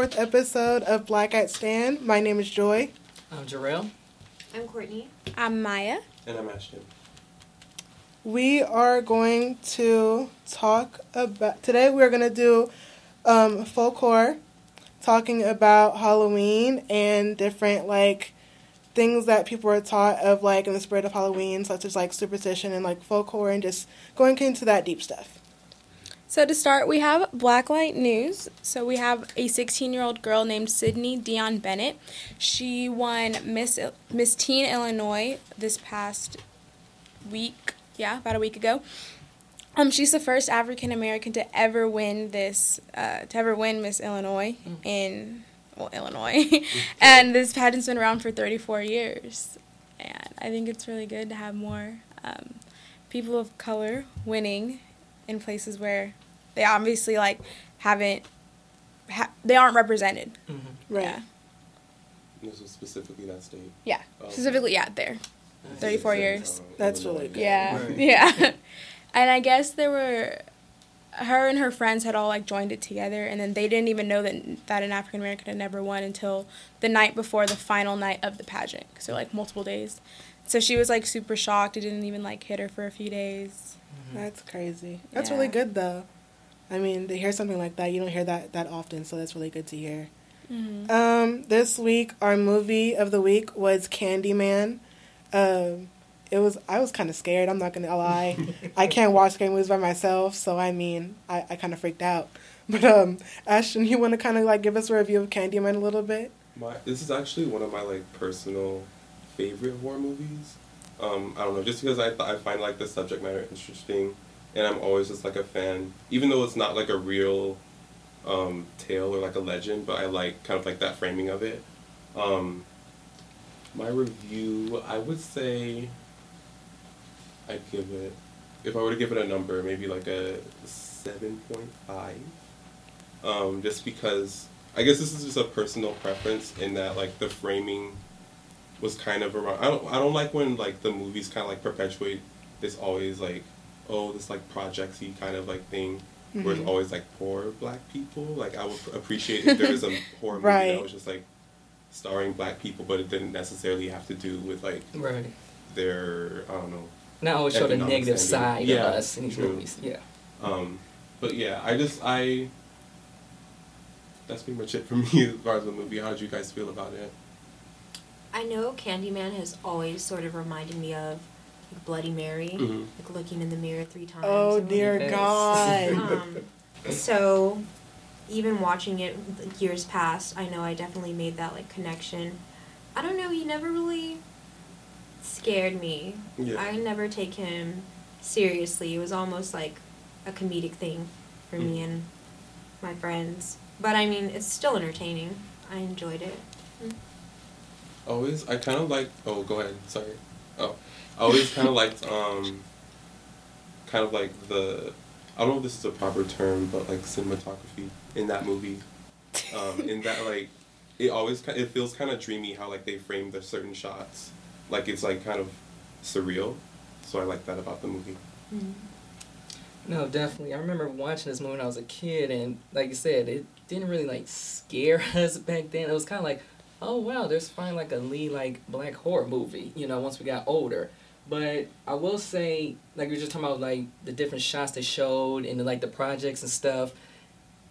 welcome to the fourth episode of Black at Stand. My name is Joy. I'm Jarrell. I'm Courtney. I'm Maya. And I'm Ashton. We are going to talk about today. We're going to do um, folklore, talking about Halloween and different like things that people are taught of like in the spirit of Halloween, such as like superstition and like folklore, and just going into that deep stuff. So to start, we have Blacklight News. So we have a 16-year-old girl named Sydney Dion Bennett. She won Miss Miss Teen Illinois this past week. Yeah, about a week ago. Um, she's the first African American to ever win this, uh, to ever win Miss Illinois in well Illinois, and this pageant's been around for 34 years, and I think it's really good to have more um, people of color winning in places where they obviously like haven't ha- they aren't represented. Mm-hmm. Right. Yeah. This was specifically that state. Yeah. Oh. Specifically, yeah, there. 34 years. That's really good. Yeah. Right. Yeah. and I guess there were her and her friends had all like joined it together and then they didn't even know that that an African American had never won until the night before the final night of the pageant. So like multiple days. So she was like super shocked. It didn't even like hit her for a few days. That's crazy. That's Yeah. really good though. I mean, to hear something like that, you don't hear that that often, so that's really good to hear. Mm-hmm. Um, this week, our movie of the week was Candyman. Um, it was I was kind of scared. I'm not gonna lie. I can't watch scary movies by myself, so I mean, I, I kind of freaked out. But um, Ashton, you want to kind of like give us a review of Candyman a little bit? My this is actually one of my like personal favorite horror movies. Um, I don't know, just because I th- I find like the subject matter interesting, and I'm always just like a fan, even though it's not like a real um, tale or like a legend, but I like kind of like that framing of it. Um, my review, I would say, I'd give it, if I were to give it a number, maybe like a seven point five. Um, just because I guess this is just a personal preference in that like the framing was kind of around. I don't I don't like when like the movies kind of like perpetuate this always like oh this like projectsy kind of like thing where it's Mhm. always like poor black people. Like I would appreciate if there was a horror movie Right. that was just like starring black people, but it didn't necessarily have to do with like Right. their I don't know Not always show the negative standing. side Yeah, of us in these true. movies. Yeah. Um, but yeah, I just I. That's pretty much it for me as far as the movie. How did you guys feel about it? I know Candyman has always sort of reminded me of like Bloody Mary, Mhm. like looking in the mirror three times. Oh dear God! Um, so, even watching it years past, I know I definitely made that like connection. I don't know. He never really scared me. Yeah. I never take him seriously. It was almost like a comedic thing for me Mm. and my friends. But I mean, it's still entertaining. I enjoyed it. Always, I kind of like. Oh, go ahead. Sorry. Oh, I always kind of liked. Um, kind of like the. I don't know if this is a proper term, but like cinematography in that movie. Um, in that like, it always it feels kind of dreamy how like they frame the certain shots, like it's like kind of surreal. So I like that about the movie. No, definitely. I remember watching this movie when I was a kid, and like you said, it didn't really like scare us back then. It was kind of like, oh wow, there's finally like a lead like black horror movie. You know, once we got older. But I will say, like we were just talking about, like the different shots they showed and like the projects and stuff.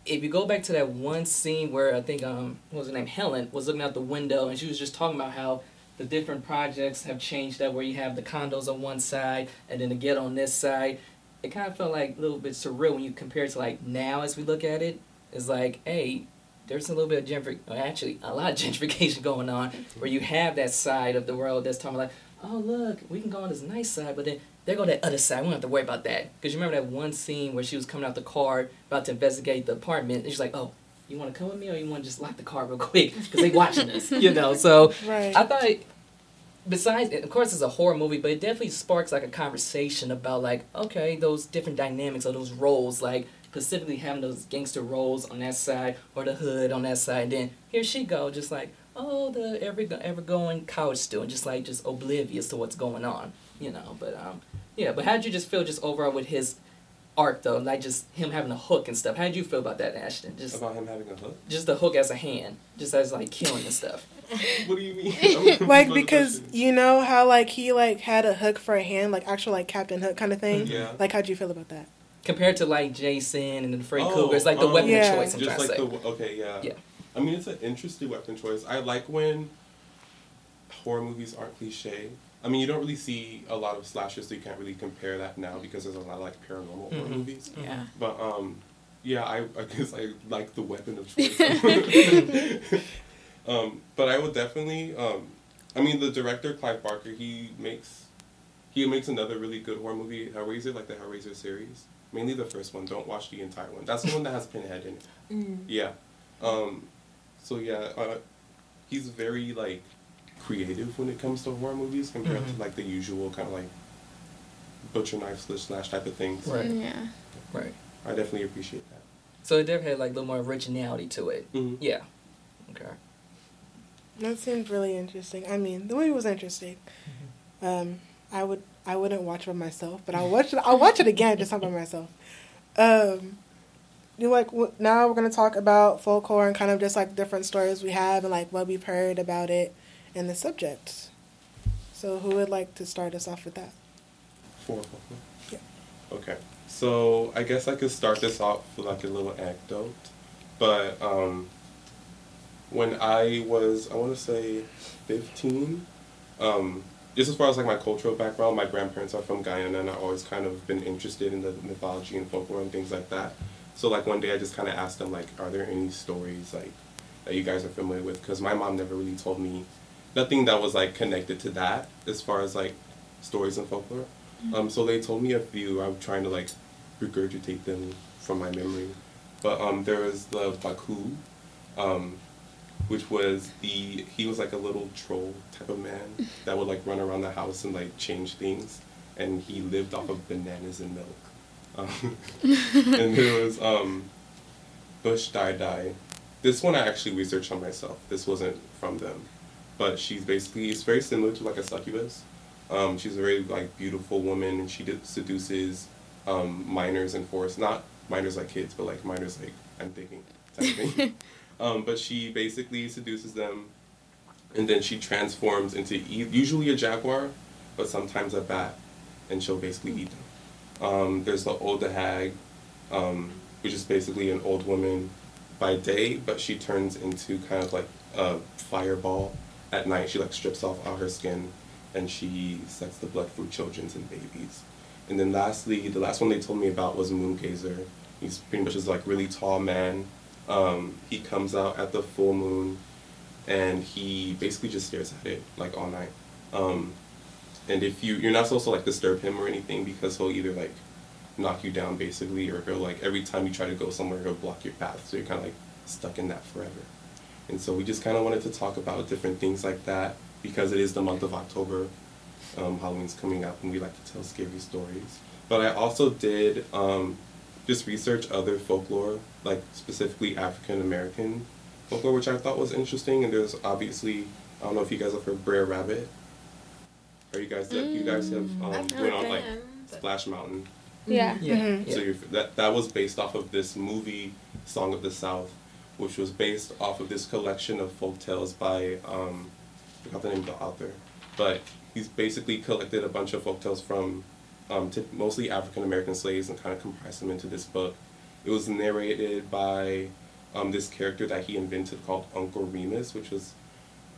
If you go back to that one scene where I think um what was her name Helen was looking out the window and she was just talking about how the different projects have changed that where you have the condos on one side and then the ghetto on this side it kind of felt like a little bit surreal when you compare it to like now as we look at it. It's like, hey, there's a little bit of gentrification, actually a lot of gentrification going on, where you have that side of the world that's talking like, oh look, we can go on this nice side, but then there go that other side. We don't have to worry about that because you remember that one scene where she was coming out the car about to investigate the apartment, and she's like, oh. You want to come with me, or you want to just lock the car real quick because they watching us, you know? So Right. I thought, besides, of course, it's a horror movie, but it definitely sparks like a conversation about like, okay, those different dynamics of those roles, like specifically having those gangster roles on that side or the hood on that side. Then here she go, just like, oh, the ever ever going college student, just like just oblivious to what's going on, you know. But um, yeah. But how did you just feel just overall with his arc though, like just him having a hook and stuff. How did you feel about that, Ashton? Just About him having a hook? just the hook as a hand, just as like killing and stuff. What do you mean? I'm confused by like because you know how like he like had a hook for a hand, like actual like Captain Hook kind of thing. Yeah. Like how'd you feel about that? Compared to like Jason and the Freddy Oh, Krueger, it's like the um, weapon Yeah. of choice. I'm Just trying like to the say. okay, yeah. Yeah. I mean, it's an interesting weapon choice. I like when horror movies aren't cliche. I mean, you don't really see a lot of slashers, so you can't really compare that now because there's a lot of like paranormal horror Mhm. movies. Yeah. But um, yeah, I, I guess I like the weapon of choice. um, but I would definitely. Um, I mean, the director Clive Barker, he makes he makes another really good horror movie, Hellraiser, like the Hellraiser series. Mainly the first one. Don't watch the entire one. That's the one that has Pinhead in it. Mm. Yeah. Um, so yeah, uh, he's very like creative when it comes to horror movies compared Mhm. to like the usual kind of like butcher knife slash slash type of things. Right. Yeah. Right. I definitely appreciate that. So it definitely had like a little more originality to it. Mhm. Yeah. Okay. That seemed really interesting. I mean, the movie was interesting. Um, I would I wouldn't watch it by myself, but I'll watch it. I'll watch it again, just not by myself. Um, you like w- now we're gonna talk about folklore and kind of just like different stories we have and like what we've heard about it and the subject. So who would like to start us off with that? Four. Yeah. Okay. So I guess I could start this off with like a little anecdote, but um, when I was I want to say fifteen, um, just as far as like my cultural background, my grandparents are from Guyana, and I've always kind of been interested in the mythology and folklore and things like that. So like one day I just kind of asked them like, are there any stories like that you guys are familiar with? Because my mom never really told me nothing that was like connected to that as far as like stories and folklore. Um, so they told me a few. I'm trying to like regurgitate them from my memory, but um, there was the Bacoo, um, which was the he was like a little troll type of man that would like run around the house and like change things, and he lived off of bananas and milk. Um, and there was um, Bush Dai Dai. This one I actually researched on myself. This wasn't from them, but she's basically it's very similar to like a succubus. Um, she's a very like beautiful woman, and she seduces um, minors in forest. Not minors like kids, but like minors like I'm thinking type of thing. um, but she basically seduces them, and then she transforms into e- usually a jaguar, but sometimes a bat, and she'll basically eat them. Um, there's the old Hag, um, which is basically an old woman by day, but she turns into kind of like a fireball at night. She like strips off all her skin, and she sucks the blood from children and babies. And then lastly, the last one they told me about was Moongazer. He's pretty much this like really tall man. Um, he comes out at the full moon, and he basically just stares at it like all night. Um, and if you you're not supposed to like disturb him or anything because he'll either like knock you down basically, or he'll like every time you try to go somewhere he'll block your path, so you're kind of like stuck in that forever. And so we just kind of wanted to talk about different things like that because it is the month of October. Um, Halloween's coming up, and we like to tell scary stories. But I also did um, just research other folklore, like specifically African American folklore, which I thought was interesting. And there's obviously I don't know if you guys have heard Brer Rabbit. Or you guys you guys have um, I've went on like Splash Mountain. Yeah. Yeah. Mhm. So you're, that that was based off of this movie, Song of the South, which was based off of this collection of folk tales by um, I forgot the name of the author, but he's basically collected a bunch of folk tales from um, to mostly African American slaves and kind of comprised them into this book. It was narrated by um, this character that he invented called Uncle Remus, which was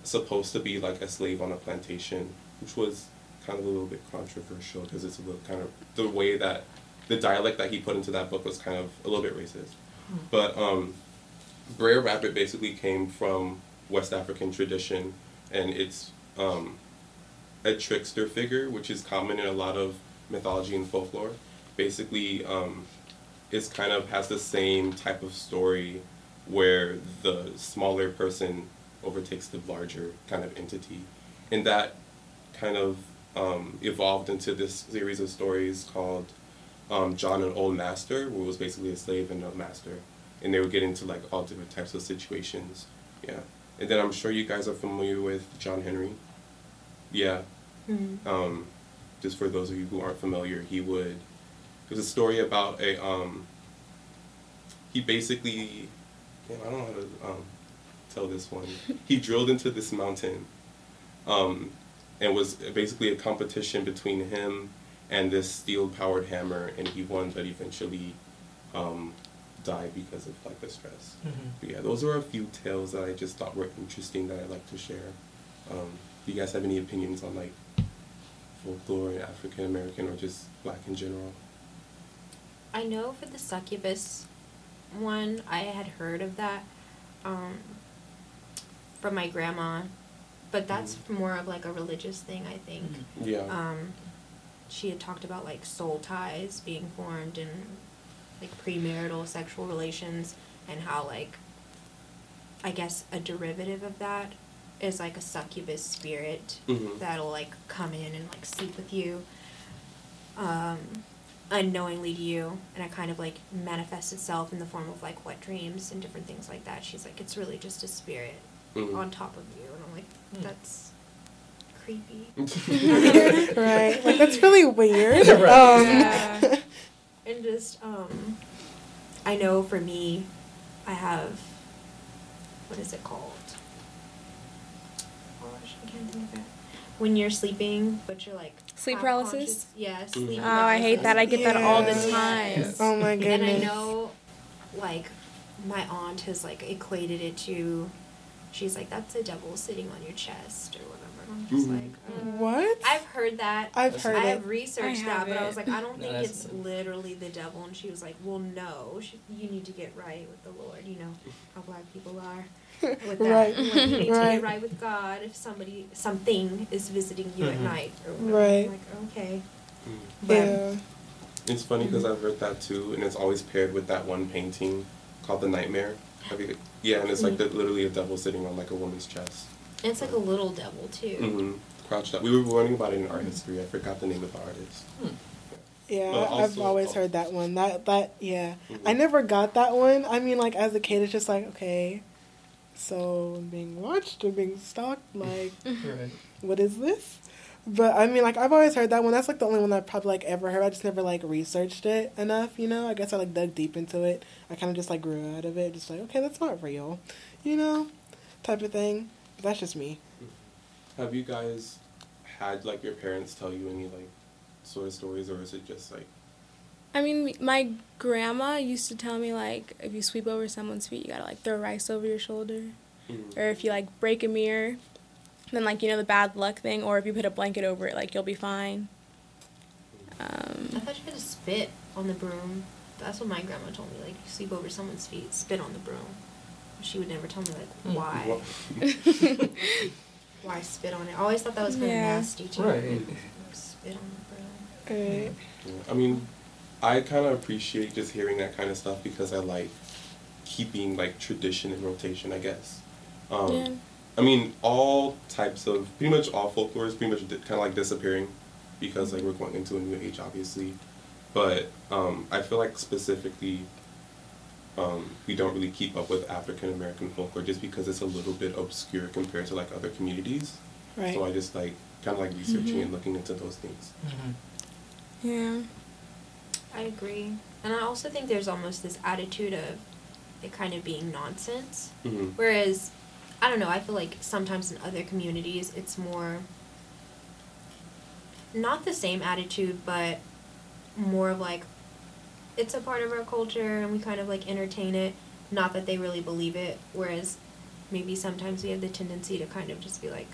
supposed to be like a slave on a plantation, which was kind of a little bit controversial because it's a little kind of the way that the dialect that he put into that book was kind of a little bit racist. But um, Brer Rabbit basically came from West African tradition, and it's um, a trickster figure, which is common in a lot of mythology and folklore. Basically, um, it's kind of has the same type of story where the smaller person overtakes the larger kind of entity. And that kind of um, evolved into this series of stories called um, John and Old Master, where it was basically a slave and a master. And they would get into like all different types of situations. Yeah. And then I'm sure you guys are familiar with John Henry. Yeah. Mm. Um, just for those of you who aren't familiar, he would was a story about a um. He basically, damn, I don't know how to um, tell this one. he drilled into this mountain, um, and was basically a competition between him and this steel-powered hammer, and he won, but eventually, um, died because of like the stress. Mhm. But yeah, those are a few tales that I just thought were interesting that I'd like to share. Um, do you guys have any opinions on like folklore African American or just black in general? I know for the succubus one, I had heard of that um, from my grandma, but that's Mhm. more of like a religious thing, I think. Mhm. Yeah. Um, she had talked about like soul ties being formed in like premarital sexual relations, and how like I guess a derivative of that is like a succubus spirit Mhm. that'll like come in and like sleep with you um, unknowingly to you and it kind of like manifests itself in the form of like wet dreams and different things like that she's like it's really just a spirit Mhm. on top of you and i'm like Hmm. that's creepy right. Like that's really weird. Right. Um, Yeah. and just um i know for me i have what is it called gosh i think of it when you're sleeping but you're like Sleep half paralysis? conscious. yeah mm-hmm. sleep Oh, I hate that. I get that all the Yeah. time. Yes. Oh my and goodness. I know, like, my aunt has like equated it to, she's like, that's a devil sitting on your chest or whatever. And I'm just like, uh, What? I've heard that. I've heard I it. have researched I that, but I was like, I don't No, think that's- it's literally the devil. And she was like, Well, no, she, you need to get right with the Lord. You know how black people are with that. Right. Like, you need to get right with God if somebody, something is visiting you at Mhm. night or whatever. Right. I'm like, okay. Mm. But Yeah. It's funny because I've heard that too, and it's always paired with that one painting called The Nightmare. Have you, yeah, and it's like the, literally a devil sitting on like a woman's chest. It's like a little devil too. Mm-hmm. Crouched up. We were learning about it in art history. I forgot the name of the artist. Hmm. Yeah, But I've also- always heard that one. That that yeah. Mhm. I never got that one. I mean, like as a kid, it's just like okay, so I'm being watched or being stalked. Like, Right. what is this? But I mean, like I've always heard that one. That's like the only one I've probably like ever heard. I just never like researched it enough. You know, I guess I like dug deep into it. I kind of just like grew out of it. Just like okay, that's not real. You know, type of thing. But that's just me. Have you guys had like your parents tell you any like sort of stories, or is it just like I mean, my grandma used to tell me like, if you sweep over someone's feet, you gotta like throw rice over your shoulder, mm, or if you like break a mirror, then like you know the bad luck thing, or if you put a blanket over it, like you'll be fine. I Um, thought you had to spit on the broom. That's what my grandma told me. Like, you sleep over someone's feet, spit on the broom. She would never tell me like Mm. why. Why spit on it? I always thought that was kind Yeah. of nasty too. Right. Spit on the broom. Right. Yeah, I mean, I kind of appreciate just hearing that kind of stuff because I like keeping like tradition in rotation, I guess. Um, Yeah. I mean, all types of pretty much all folklore is pretty much di- kind of like disappearing because like we're going into a new age, obviously. But um, I feel like specifically, um, we don't really keep up with African American folklore just because it's a little bit obscure compared to like other communities. Right. So I just like kind of like researching Mhm. and looking into those things. Mhm. yeah. I agree, and I also think there's almost this attitude of it kind of being nonsense. hmm Whereas, I don't know, I feel like sometimes in other communities it's more not the same attitude, but more of like it's a part of our culture and we kind of like entertain it. Not that they really believe it. Whereas maybe sometimes we have the tendency to kind of just be like,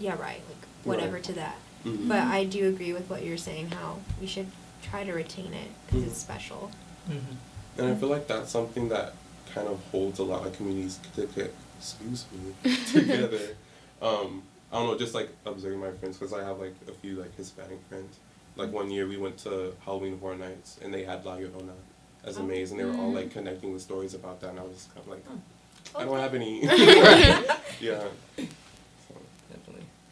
yeah, right, like whatever Right. to that. hmm But I do agree with what you're saying, how we should try to retain it because Mhm. it's special. Mhm. And I feel like that's something that kind of holds a lot of communities to get, excuse me, together. Um, I don't know, just like observing my friends because I have like a few like Hispanic friends. Like one year we went to Halloween Horror Nights and they had La Llorona as a Oh. maze and they were all like mm. connecting with stories about that and I was kind of like, Oh. I don't have any. yeah.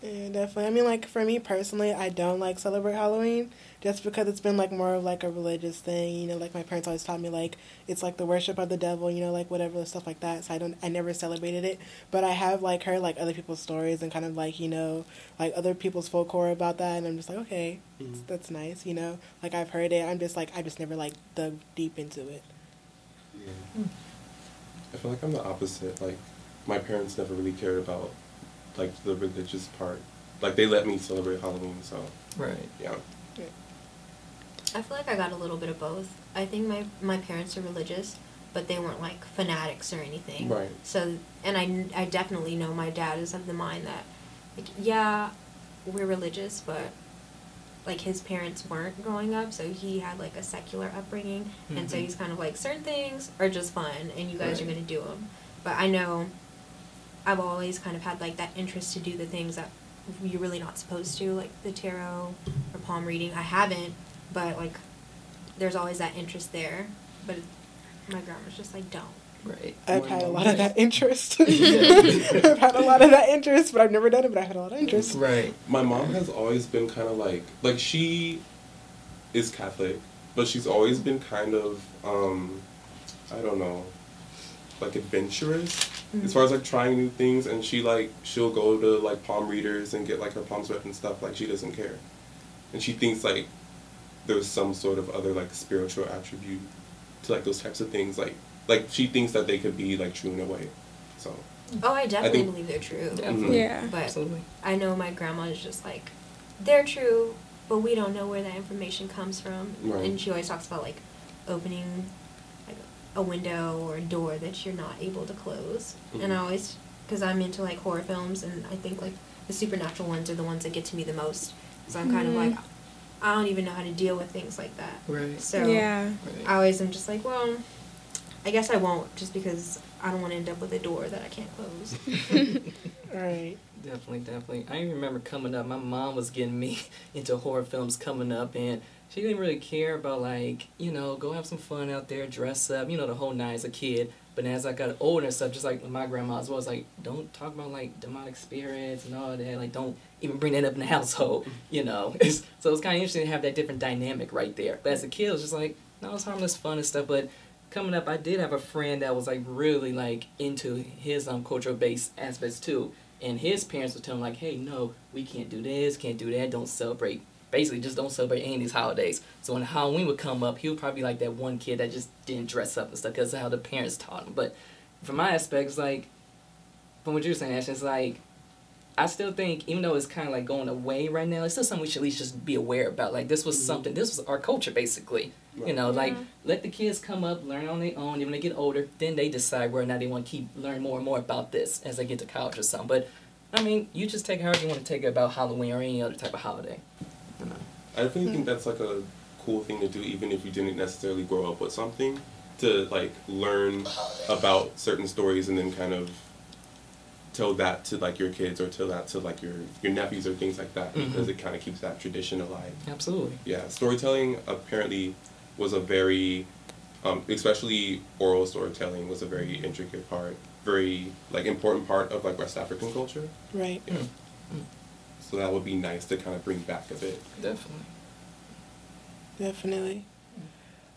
Yeah, definitely. I mean, like for me personally, I don't like celebrate Halloween just because it's been like more of like a religious thing. You know, like my parents always taught me like it's like the worship of the devil. You know, like whatever stuff like that. So I don't, I never celebrated it. But I have like heard like other people's stories and kind of like you know like other people's folklore about that, and I'm just like okay, Mhm. that's nice. You know, like I've heard it. I'm just like I just never like dug deep into it. Yeah. I feel like I'm the opposite. Like, my parents never really cared about, like, the religious part. Like, they let me celebrate Halloween, so, Right. yeah. I feel like I got a little bit of both. I think my my parents are religious, but they weren't like fanatics or anything. Right. So, and I, I definitely know my dad is of the mind that, like, yeah, we're religious, but like his parents weren't growing up, so he had like a secular upbringing, and so Mhm. he's kind of like certain things are just fun, and you guys are gonna do them. But I know, I've always kind of had like that interest to do the things that you're really not supposed to, like the tarot or palm reading. I haven't, but like, there's always that interest there. But my grandma's just like, don't. Right. I've My had a lot of that interest. I've had a lot of that interest, but I've never done it. But I've had a lot of interest. Right. My mom has always been kind of like, like, she is Catholic, but she's always been kind of, um, I don't know, like, adventurous. Mm-hmm. As far as, like, trying new things, and she, like, she'll go to, like, palm readers and get, like, her palms read and stuff. Like, she doesn't care. And she thinks, like, there's some sort of other, like, spiritual attribute to, like, those types of things. Like, like she thinks that they could be, like, true in a way. So, mm-hmm. Oh, I definitely think- believe they're true. Definitely. Mm-hmm. Yeah. But Absolutely. I know my grandma is just like, they're true, but we don't know where that information comes from. Right. And she always talks about like opening like a window or a door that you're not able to close. And I always, because I'm into like horror films, and I think like the supernatural ones are the ones that get to me the most. So I'm kind of Mhm. like, I don't even know how to deal with things like that. Right. So yeah. Right. I always am just like, well, I guess I won't, just because I don't want to end up with a door that I can't close. Right. Definitely, definitely. I even remember coming up, my mom was getting me into horror films coming up, and she didn't really care about, like, you know, go have some fun out there, dress up, you know, the whole night as a kid. But as I got older and stuff, just like my grandma as well, was like, don't talk about, like, demonic spirits and all that. Like, don't even bring that up in the household, you know. So it's kind of interesting to have that different dynamic right there. But as a kid, it was just like, no, it's harmless fun and stuff. But coming up, I did have a friend that was like really like into his um cultural based aspects too, and his parents would tell him like, "Hey, no, we can't do this, can't do that, don't celebrate." Basically, just don't celebrate any of these holidays. So when Halloween would come up, he would probably be like that one kid that just didn't dress up and stuff because of how the parents taught him. But from my aspects, like from what you're saying, Ash, it's like I still think, even though it's kind of like going away right now, it's still something we should at least just be aware about. Like this was Mhm. something, this was our culture basically. You know, like let the kids come up, learn on their own. And when they get older, then they decide whether or not they want to keep learn more and more about this as they get to college or something. But I mean, you just take it however you want to take it about Halloween or any other type of holiday. You know. I definitely think that's like a cool thing to do, even if you didn't necessarily grow up with something, to like learn about certain stories and then kind of tell that to like your kids or tell that to like your your nephews or things like that because Mhm. it kind of keeps that tradition alive. Absolutely. Yeah, storytelling apparently was a very, um, especially oral storytelling was a very intricate part, very like important part of like West African culture. Right. Yeah. So that would be nice to kind of bring back a bit. Definitely. Definitely.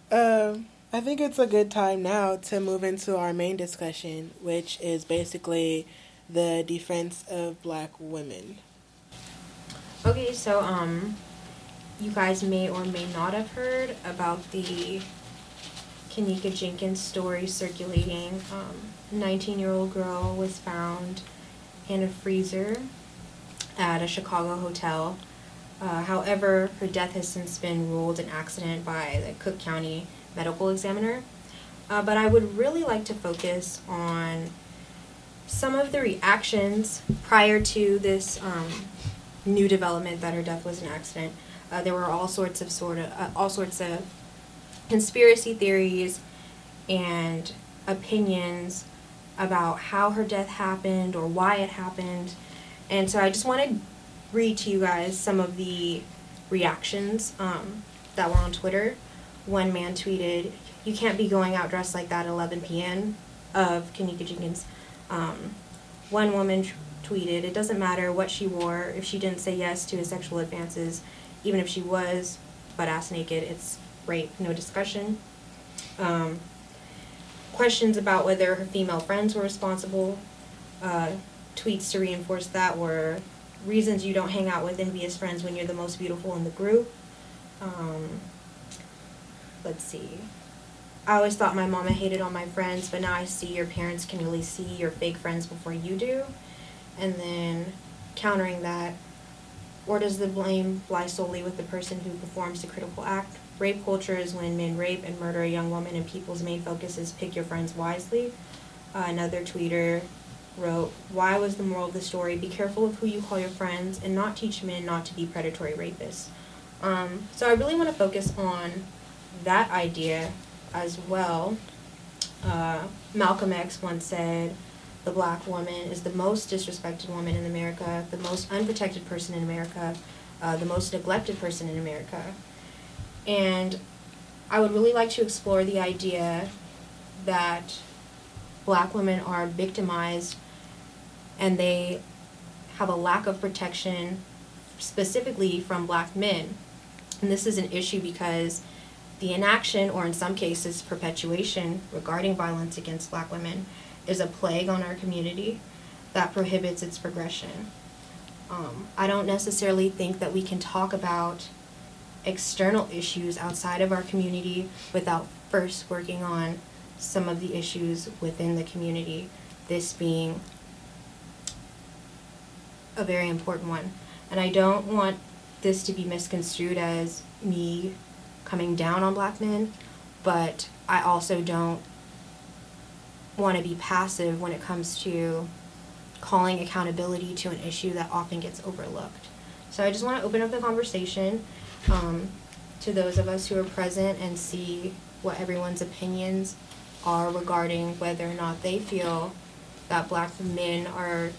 Um, I think it's a good time now to move into our main discussion, which is basically the defense of black women. Okay, so um, you guys may or may not have heard about the Kenneka Jenkins story circulating. Um, 19-year-old girl was found in a freezer at a Chicago hotel. Uh, however, her death has since been ruled an accident by the Cook County Medical Examiner. Uh, but I would really like to focus on some of the reactions prior to this um, new development that her death was an accident. Uh, there were all sorts of sort of uh, all sorts of conspiracy theories and opinions about how her death happened or why it happened. And so I just want to read to you guys some of the reactions um, that were on Twitter. One man tweeted, "You can't be going out dressed like that at 11 p.m." of Kenneka Jenkins. Um, one woman t- tweeted, it doesn't matter what she wore, if she didn't say yes to his sexual advances, even if she was butt ass naked, it's rape, no discussion. Um, questions about whether her female friends were responsible, uh, tweets to reinforce that were reasons you don't hang out with envious friends when you're the most beautiful in the group. Um, let's see. I always thought my mama hated all my friends, but now I see your parents can really see your fake friends before you do. And then countering that, or does the blame lie solely with the person who performs the critical act? Rape culture is when men rape and murder a young woman, and people's main focus is pick your friends wisely. Uh, another tweeter wrote, Why was the moral of the story? Be careful of who you call your friends and not teach men not to be predatory rapists. Um, so I really want to focus on that idea as well. Uh, Malcolm X once said, the black woman is the most disrespected woman in America, the most unprotected person in America, uh, the most neglected person in America. And I would really like to explore the idea that black women are victimized and they have a lack of protection specifically from black men. And this is an issue because the inaction, or in some cases, perpetuation regarding violence against black women is a plague on our community that prohibits its progression. Um, I don't necessarily think that we can talk about external issues outside of our community without first working on some of the issues within the community, this being a very important one. And I don't want this to be misconstrued as me coming down on black men, but I also don't want to be passive when it comes to calling accountability to an issue that often gets overlooked. So I just want to open up the conversation um, to those of us who are present and see what everyone's opinions are regarding whether or not they feel that black men are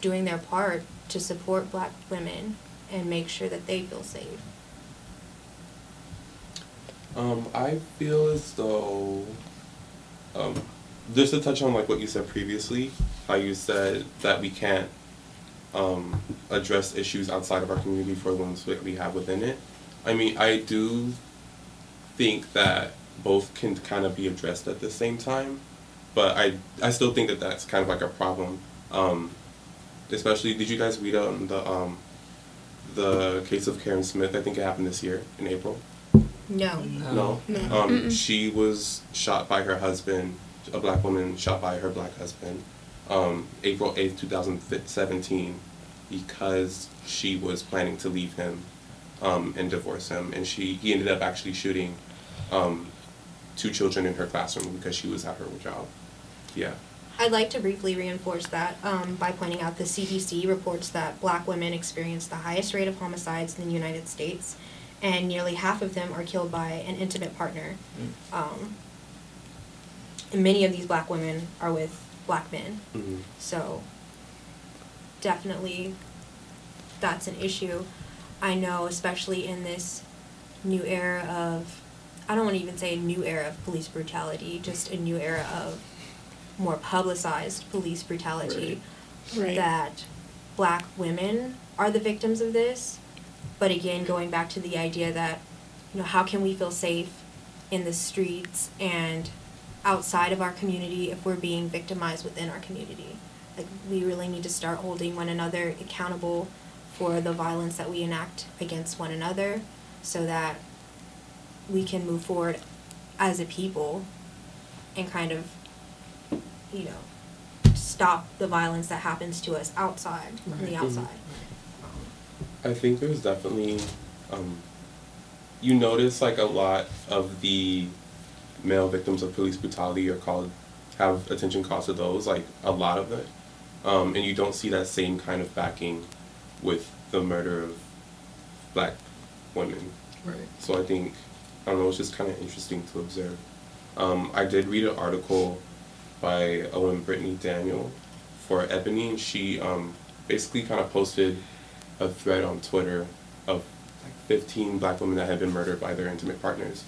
doing their part to support black women and make sure that they feel safe. Um, I feel as though, um, just to touch on like what you said previously, how you said that we can't um, address issues outside of our community for the ones that we have within it. I mean, I do think that both can kind of be addressed at the same time, but I I still think that that's kind of like a problem. Um, especially, did you guys read on the um, the case of Karen Smith? I think it happened this year in April. No. No. No. Um, she was shot by her husband, a black woman shot by her black husband, um, April 8th, 2017, because she was planning to leave him um, and divorce him. And she he ended up actually shooting um, two children in her classroom because she was at her job. Yeah. I'd like to briefly reinforce that um, by pointing out the CDC reports that black women experience the highest rate of homicides in the United States, and nearly half of them are killed by an intimate partner. Um, and many of these black women are with black men, hmm so definitely that's an issue. I know, especially in this new era of, I don't want to even say a new era of police brutality, just a new era of more publicized police brutality, Right. that black women are the victims of this. But again, going back to the idea that, you know, how can we feel safe in the streets and outside of our community if we're being victimized within our community? Like, we really need to start holding one another accountable for the violence that we enact against one another so that we can move forward as a people and kind of, you know, stop the violence that happens to us outside, on the outside. I think there's definitely, um, you notice like a lot of the male victims of police brutality are called, have attention calls to those, like a lot of it. Um, and you don't see that same kind of backing with the murder of black women. Right. So I think, I don't know, it's just kind of interesting to observe. Um, I did read an article by Owen Brittany Daniel, for Ebony, and she um, basically kind of posted a thread on Twitter of like 15 black women that had been murdered by their intimate partners.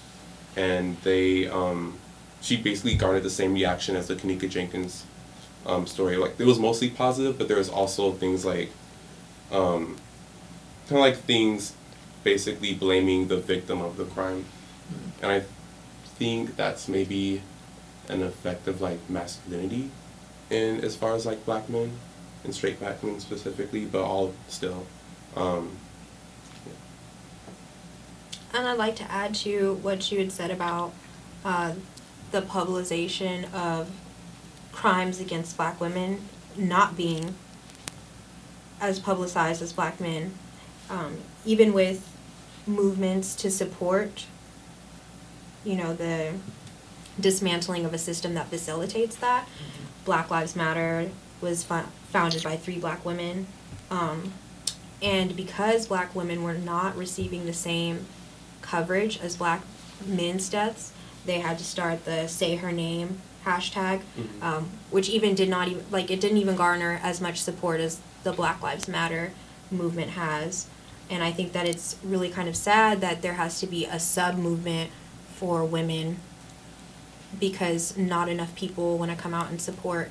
And they, um, she basically garnered the same reaction as the Kenneka Jenkins um, story. Like it was mostly positive, but there was also things like, um, kind of like things, basically blaming the victim of the crime, and I think that's maybe an effect of like masculinity, in as far as like black men, and straight black men specifically, but all still. Um, And I'd like to add to what you had said about uh, the publicization of crimes against black women not being as publicized as black men. Um, even with movements to support, you know, the dismantling of a system that facilitates that. Black Lives Matter was fo- founded by three black women. Um, and because black women were not receiving the same coverage as black men's deaths, they had to start the say her name hashtag, Mhm. um, which even did not even, like, it didn't even garner as much support as the Black Lives Matter movement has. And I think that it's really kind of sad that there has to be a sub movement for women because not enough people want to come out and support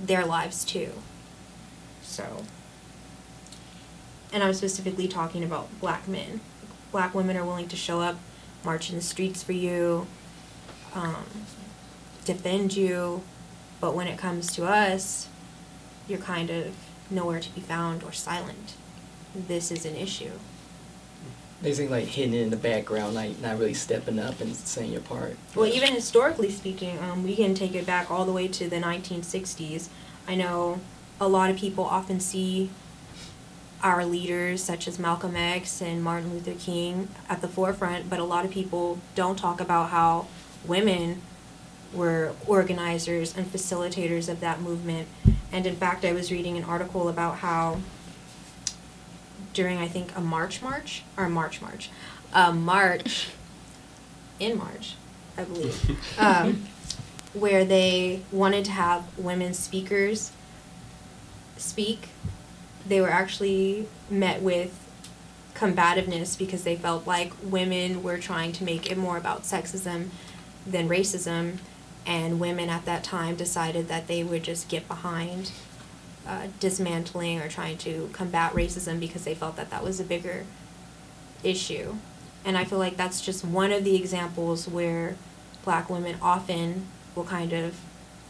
their lives too. So, and I'm specifically talking about black men. Black women are willing to show up, march in the streets for you, um, defend you, but when it comes to us, you're kind of nowhere to be found or silent. This is an issue. Basically, like hidden in the background, like not really stepping up and saying your part. Well, even historically speaking, um, we can take it back all the way to the 1960s. I know a lot of people often see our leaders, such as Malcolm X and Martin Luther King, at the forefront, but a lot of people don't talk about how women were organizers and facilitators of that movement. And in fact, I was reading an article about how during, I think, a March March, or March March, a march in March, I believe, um, where they wanted to have women speakers speak. They were actually met with combativeness because they felt like women were trying to make it more about sexism than racism, and women at that time decided that they would just get behind uh, dismantling or trying to combat racism because they felt that that was a bigger issue. And I feel like that's just one of the examples where black women often will kind of,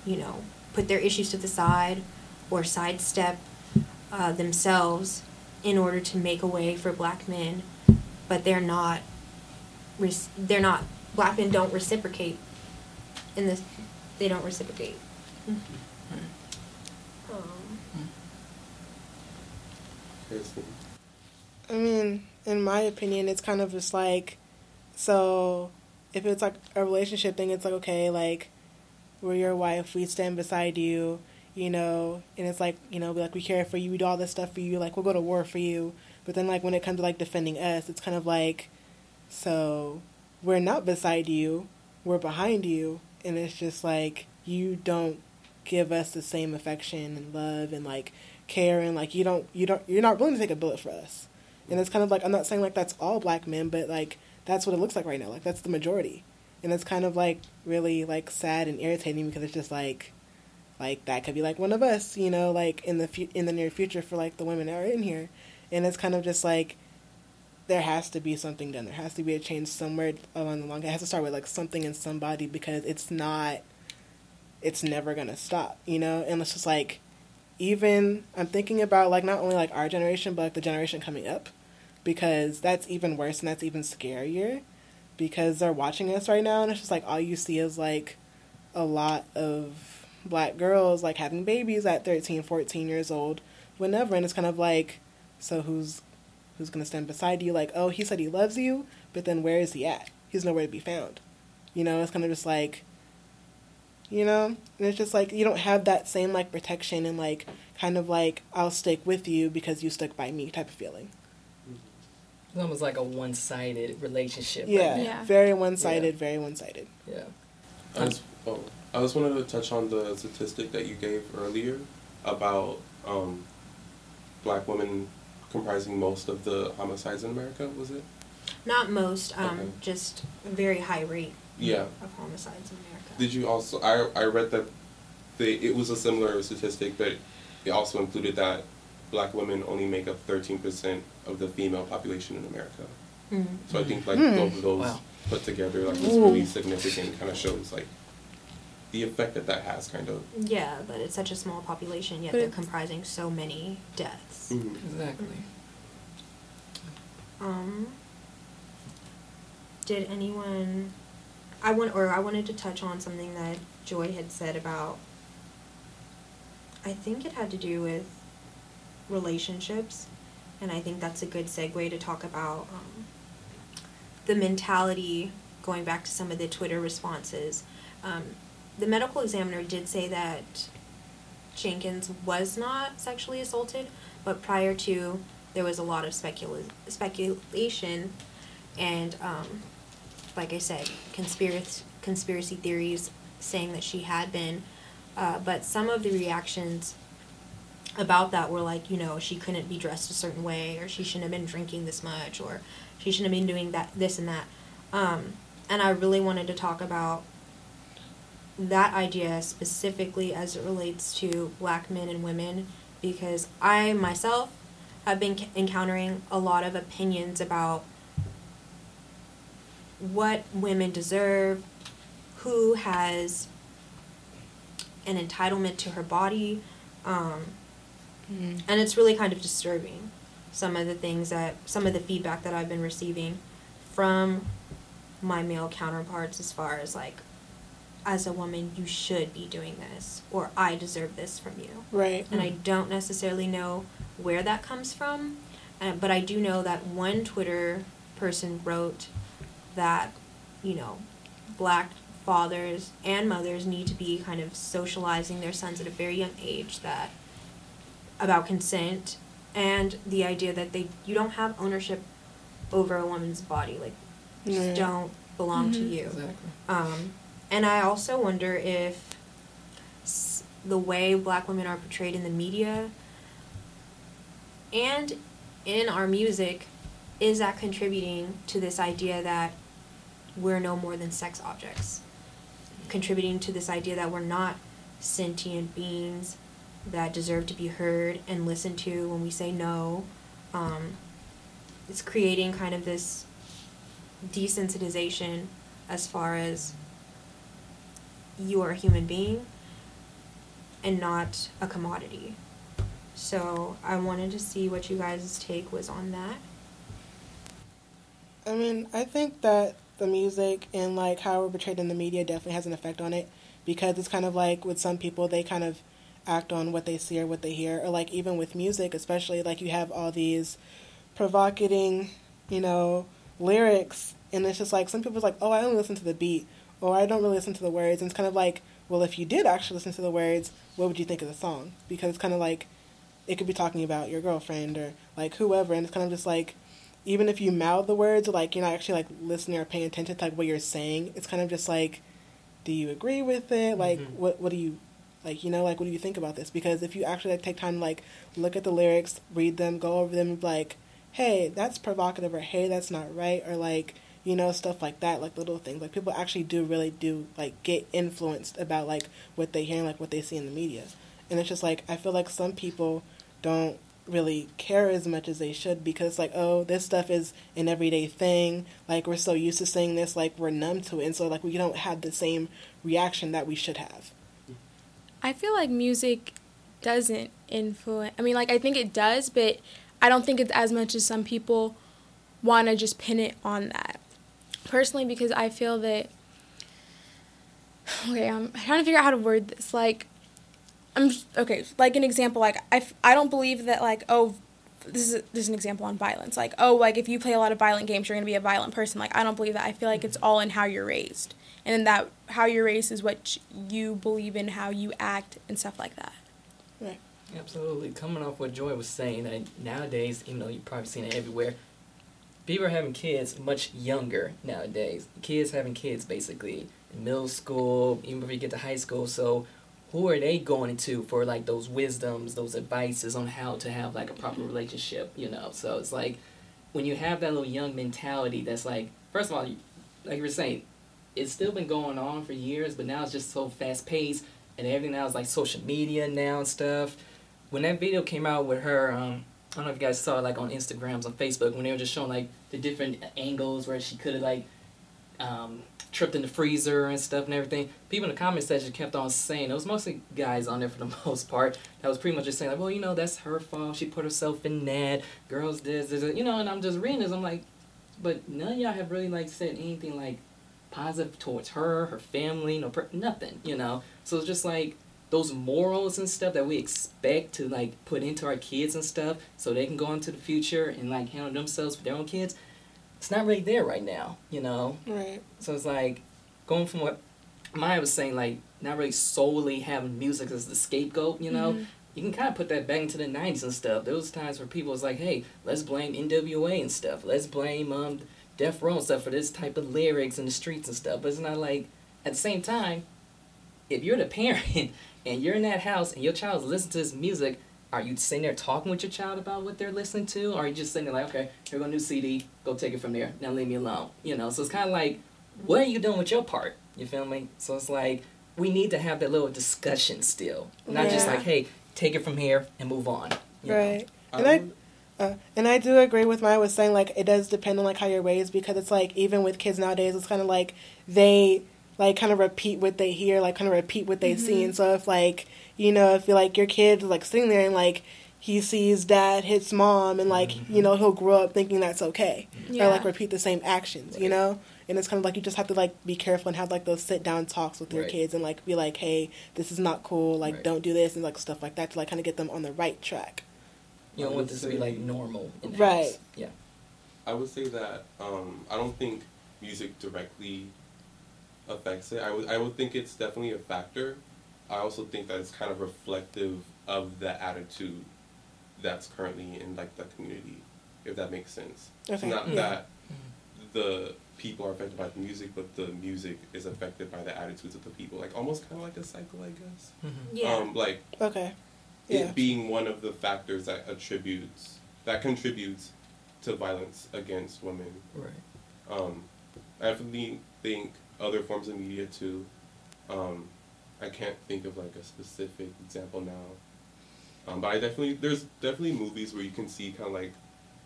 you know, put their issues to the side or sidestep uh, themselves in order to make a way for black men, but they're not. They're not. Black men don't reciprocate. In this, they don't reciprocate. Um, Kirsten. I mean, in my opinion, it's kind of just like, so if it's like a relationship thing, it's like, okay, like, we're your wife, we stand beside you, you know, and it's like, you know, like we care for you, we do all this stuff for you, like we'll go to war for you. But then, like, when it comes to like defending us, it's kind of like, so we're not beside you, we're behind you, and it's just like, you don't give us the same affection and love and like care and like you don't you don't you're not willing to take a bullet for us. And it's kind of like i'm not saying like that's all black men but like that's what it looks like right now. Like that's the majority. And it's kind of like really like sad and irritating because it's just like like that could be like one of us you know like in the fu- in the near future for like the women that are in here. And it's kind of just like there has to be something done. There has to be a change somewhere along the line. It has to start with like something in somebody because it's not it's never gonna stop you know? And it's just like even I'm thinking about like not only like our generation but like the generation coming up because that's even worse and that's even scarier because they're watching us right now and it's just like all you see is like a lot of black girls like having babies at 13 14 years old whenever and it's kind of like so who's who's going to stand beside you? Like oh he said he loves you but then where is he at? He's nowhere to be found. You know it's kind of just like you know and it's just like you don't have that same like protection and like kind of like i'll stick with you because you stuck by me type of feeling It's almost like a one-sided relationship. yeah, Right. Yeah. very one-sided very one-sided Yeah. I just, oh, I just wanted to touch on the statistic that you gave earlier about um, black women comprising most of the homicides in America. Was it? Not most, um, Okay. just very high rate Yeah. of homicides in America. Did you also? I I read that they it was a similar statistic, but it also included that black women only make up thirteen percent of the female population in America. Mm. So I think like Hmm. both of those Wow. put together like was really significant. Kind of shows like the effect that that has, kind of. Yeah, but it's such a small population, yet But they're comprising so many deaths. Mhm. Exactly. Um, did anyone? I want, or I wanted to touch on something that Joy had said about. I think it had to do with relationships, and I think that's a good segue to talk about um, the mentality. Going back to some of the Twitter responses, um, the medical examiner did say that Jenkins was not sexually assaulted, but prior to there was a lot of specula- speculation and um, like I said, conspiracy conspiracy theories saying that she had been. Uh, but some of the reactions about that were like, you know, she couldn't be dressed a certain way, or she shouldn't have been drinking this much, or she shouldn't have been doing that, this and that. Um, and I really wanted to talk about that idea specifically as it relates to black men and women, because I myself have been c- encountering a lot of opinions about what women deserve, who has an entitlement to her body, um, and it's really kind of disturbing. Some of the things that, some of the feedback that I've been receiving from my male counterparts, as far as like, as a woman, you should be doing this, or I deserve this from you Right. and I don't necessarily know where that comes from, uh, but I do know that one Twitter person wrote that, you know, black fathers and mothers need to be kind of socializing their sons at a very young age that about consent and the idea that they you don't have ownership over a woman's body like just don't belong to Mhm. you Exactly. um, and I also wonder if s- the way black women are portrayed in the media and in our music is that contributing to this idea that we're no more than sex objects contributing to this idea that we're not sentient beings that deserve to be heard and listened to when we say no um, it's creating kind of this desensitization as far as you are a human being and not a commodity. So I wanted to see what you guys' take was on that. I mean, I think that the music and like how we're portrayed in the media definitely has an effect on it. Because it's kind of like with some people they kind of act on what they see or what they hear. Or like even with music especially like you have all these provocating you know lyrics. And it's just like some people's like oh i only listen to the beat. Or i don't really listen to the words. And it's kind of like well if you did actually listen to the words what would you think of the song? Because it's kind of like it could be talking about your girlfriend or like whoever. And it's kind of just like even if you mouth the words like you're not actually like listening or paying attention to like what you're saying it's kind of just like do you agree with it? Like Mhm. what what do you like you know like what do you think about this? Because if you actually like take time to like look at the lyrics read them go over them like hey that's provocative or hey that's not right or like you know stuff like that like little things. Like people actually do really do like get influenced about like what they hear and like what they see in the media. And it's just like i feel like some people don't really care as much as they should because like oh this stuff is an everyday thing like we're so used to seeing this like we're numb to it and so like we don't have the same reaction that we should have I feel like music doesn't influence. I mean, like I think it does, but I don't think it's as much as some people want to just pin it on that. Personally, because I feel that. Okay, I'm trying to figure out how to word this. Like, I'm okay. Like an example, like I, I don't believe that like oh, this is this is an example on violence. Like oh, like if you play a lot of violent games, you're gonna be a violent person. Like I don't believe that. I feel like it's all in how you're raised, and that how you're raised is what you believe in, how you act, and stuff like that. right Absolutely. Coming off what Joy was saying, that nowadays, even though you've probably seen it everywhere, people are having kids much younger nowadays. Kids having kids basically in middle school, even before you get to high school. So, who are they going to for like those wisdoms, those advices on how to have like a proper relationship? You know, so it's like when you have that little young mentality, that's like first of all, like you were saying, it's still been going on for years, but now it's just so fast paced. and everything now is like social media now and stuff. When that video came out with her, um, I don't know if you guys saw it like on Instagrams on Facebook when they were just showing like the different angles where she could have like um, tripped in the freezer and stuff and everything. People in the comment section kept on saying it was mostly guys on there for the most part that was pretty much just saying like, well, you know, that's her fault. She put herself in that. Girls this, this, this. you know. And I'm just reading this. I'm like, but none of y'all have really like said anything like positive towards her, her family, no, nothing. You know. So it's just like those morals and stuff that we expect to like put into our kids and stuff so they can go into the future and like handle themselves with their own kids it's not really there right now you know? Right. so it's like going from what Maya was saying like not really solely having music as the scapegoat you know? Mhm. you can kind of put that back into the 90s and stuff. There was times where people was like hey let's blame nwa and stuff. Let's blame um death row and stuff for this type of lyrics in the streets and stuff. But it's not like at the same time if you're the parent and you're in that house and your child's listening to this music, are you sitting there talking with your child about what they're listening to? Or are you just sitting there like, okay, here go a new CD, go take it from there. Now leave me alone. You know, so it's kind of like, what are you doing with your part? You feel me? So it's like, we need to have that little discussion still. Not just like, hey, take it from here and move on. Right. And I, uh, and I do agree with Maya was saying like it does depend on like how you're raised because it's like even with kids nowadays it's kind of like they like kind of repeat what they hear like kind of repeat what they see and so if like you know if you're like your kid like sitting there and like he sees dad hits mom and like you know he'll grow up thinking that's okay Yeah. or like repeat the same actions you know and it's kind of like you just have to like be careful and have like those sit down talks with your Right. kids and like be like hey this is not cool like Right. don't do this and like stuff like that to like kind of get them on the right track You don't want this to be like normal. In Right. house. Yeah. I would say that um, I don't think music directly affects it. I would I would think it's definitely a factor. I also think that it's kind of reflective of the attitude that's currently in like the community, if that makes sense. It's Okay. not Yeah. that the people are affected by the music, but the music is affected by the attitudes of the people. Like almost kind of like a cycle, I guess. Mm-hmm. Yeah. Um, like okay yeah it being one of the factors that attributes that contributes to violence against women. Right. Um, I definitely think other forms of media too. Um, I can't think of like a specific example now, um, but I definitely there's definitely movies where you can see kind of like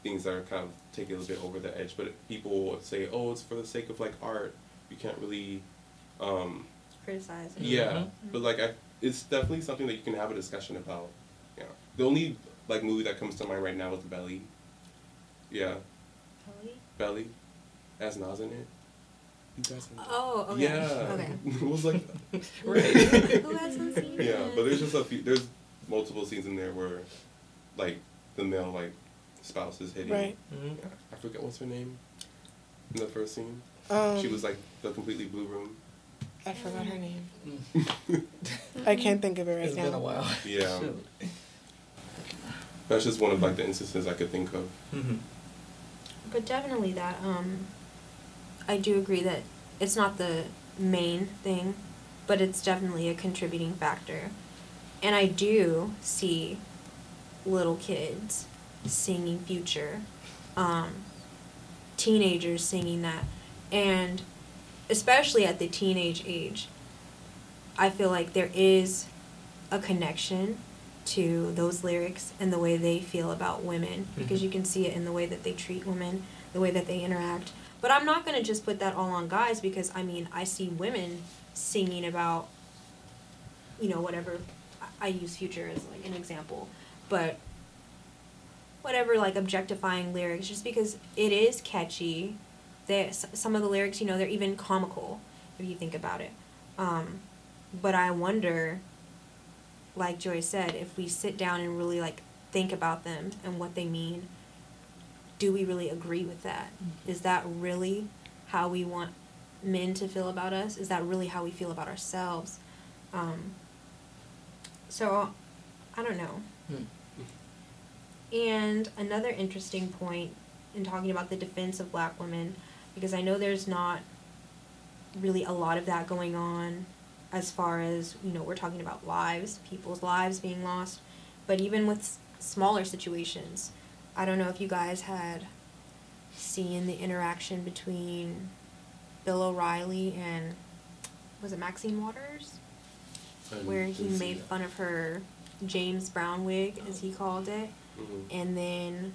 things that are kind of taking a little bit over the edge, but people will say, "Oh, it's for the sake of like art." You can't really, um, Criticize it. yeah, Mhm. but like I, it's definitely something that you can have a discussion about. Yeah, the only like movie that comes to mind right now is Belly. Yeah, Belly. Belly, as Nas in it. You guys know that? Oh, okay. Yeah. Okay. it was like Right. Who hasn't seen yeah, but there's just a few. There's multiple scenes in there where, like, the male like spouse is hitting. Right. Mhm. Yeah, I forget what's her name. In the first scene, um, she was like the completely blue room. I forgot her name. I can't think of it right It's now. been a while. Yeah. Shoot. That's just one of like the instances I could think of. Mhm. But definitely that, um, I do agree that it's not the main thing, but it's definitely a contributing factor. And I do see little kids singing Future, um, teenagers singing that, and especially at the teenage age, I feel like there is a connection to those lyrics and the way they feel about women because Mhm. you can see it in the way that they treat women, the way that they interact. But I'm not going to just put that all on guys because I mean, I see women singing about you know, whatever I- use future as like an example, but whatever like objectifying lyrics just because it is catchy. They some of the lyrics, you know, they're even comical if you think about it. Um, but I wonder like Joy said, if we sit down and really like think about them and what they mean, do we really agree with that? Is that really how we want men to feel about us? Is that really how we feel about ourselves? Um, so, I don't know. Hmm. And another interesting point in talking about the defense of black women, because I know there's not really a lot of that going on as far as, you know, we're talking about lives, people's lives being lost, but even with s- smaller situations. I don't know if you guys had seen the interaction between Bill O'Reilly and was it Maxine Waters? Where he made fun of her James Brown wig, as he called it. Mhm. And then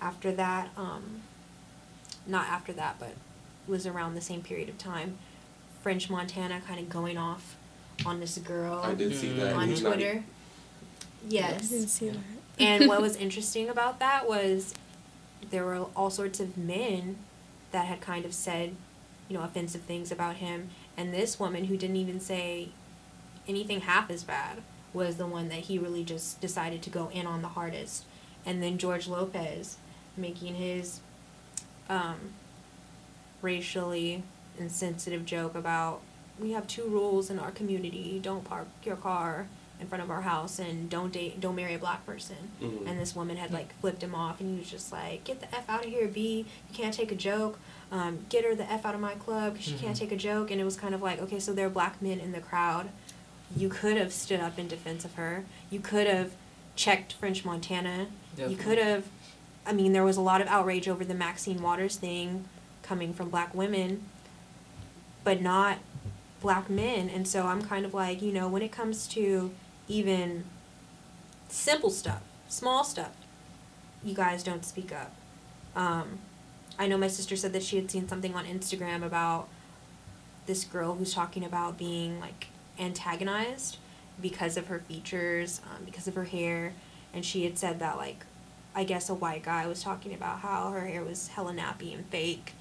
after that, um, not after that, but was around the same period of time, French Montana kind of going off on this girl I did see that. on He's not- Twitter. I Yes. didn't see that. And what was interesting about that was there were all sorts of men that had kind of said, you know, offensive things about him. And this woman who didn't even say anything half as bad was the one that he really just decided to go in on the hardest. And then George Lopez making his um, racially insensitive joke about we have two rules in our community don't park your car in front of our house and don't date don't marry a black person. Mhm. and this woman had like flipped him off and he was just like get the f out of here b. You can't take a joke. Um, get her the f out of my club. Because she can't Mhm. take a joke. And it was kind of like okay so there are black men in the crowd. You could have stood up in defense of her. You could have checked french montana. You could have i mean there was a lot of outrage over the maxine waters thing coming from black women but not black men. And so i'm kind of like you know when it comes to even simple stuff small stuff you guys don't speak up. Um, i know my sister said that she had seen something on instagram about this girl who's talking about being like antagonized because of her features um, because of her hair. And she had said that like i guess a white guy was talking about how her hair was hella nappy and fake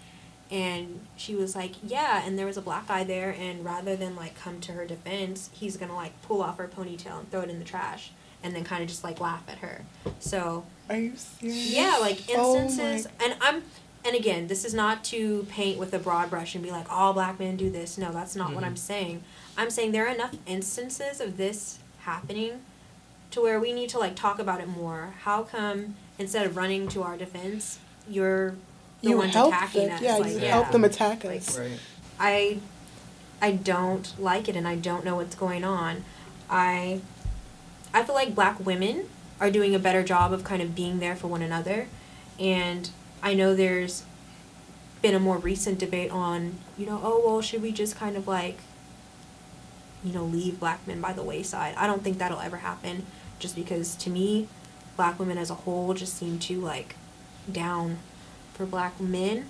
and she was like yeah and there was a black guy there and rather than like come to her defense he's gonna like pull off her ponytail and throw it in the trash and then kind of just like laugh at her so Are you serious? yeah like Oh instances and i'm and again this is not to paint with a broad brush and be like all black men do this no that's not what Mhm. i'm saying i'm saying there are enough instances of this happening to where we need to like talk about it more how come instead of running to our defense you're the you ones help attacking them. us Yeah, like you yeah help them attack Like, us. Right. I I don't like it and I don't know what's going on. I I feel like black women are doing a better job of kind of being there for one another and I know there's been a more recent debate on, you know, oh well, should we just kind of like you know, leave black men by the wayside. I don't think that'll ever happen just because to me, black women as a whole just seem too like down for black men.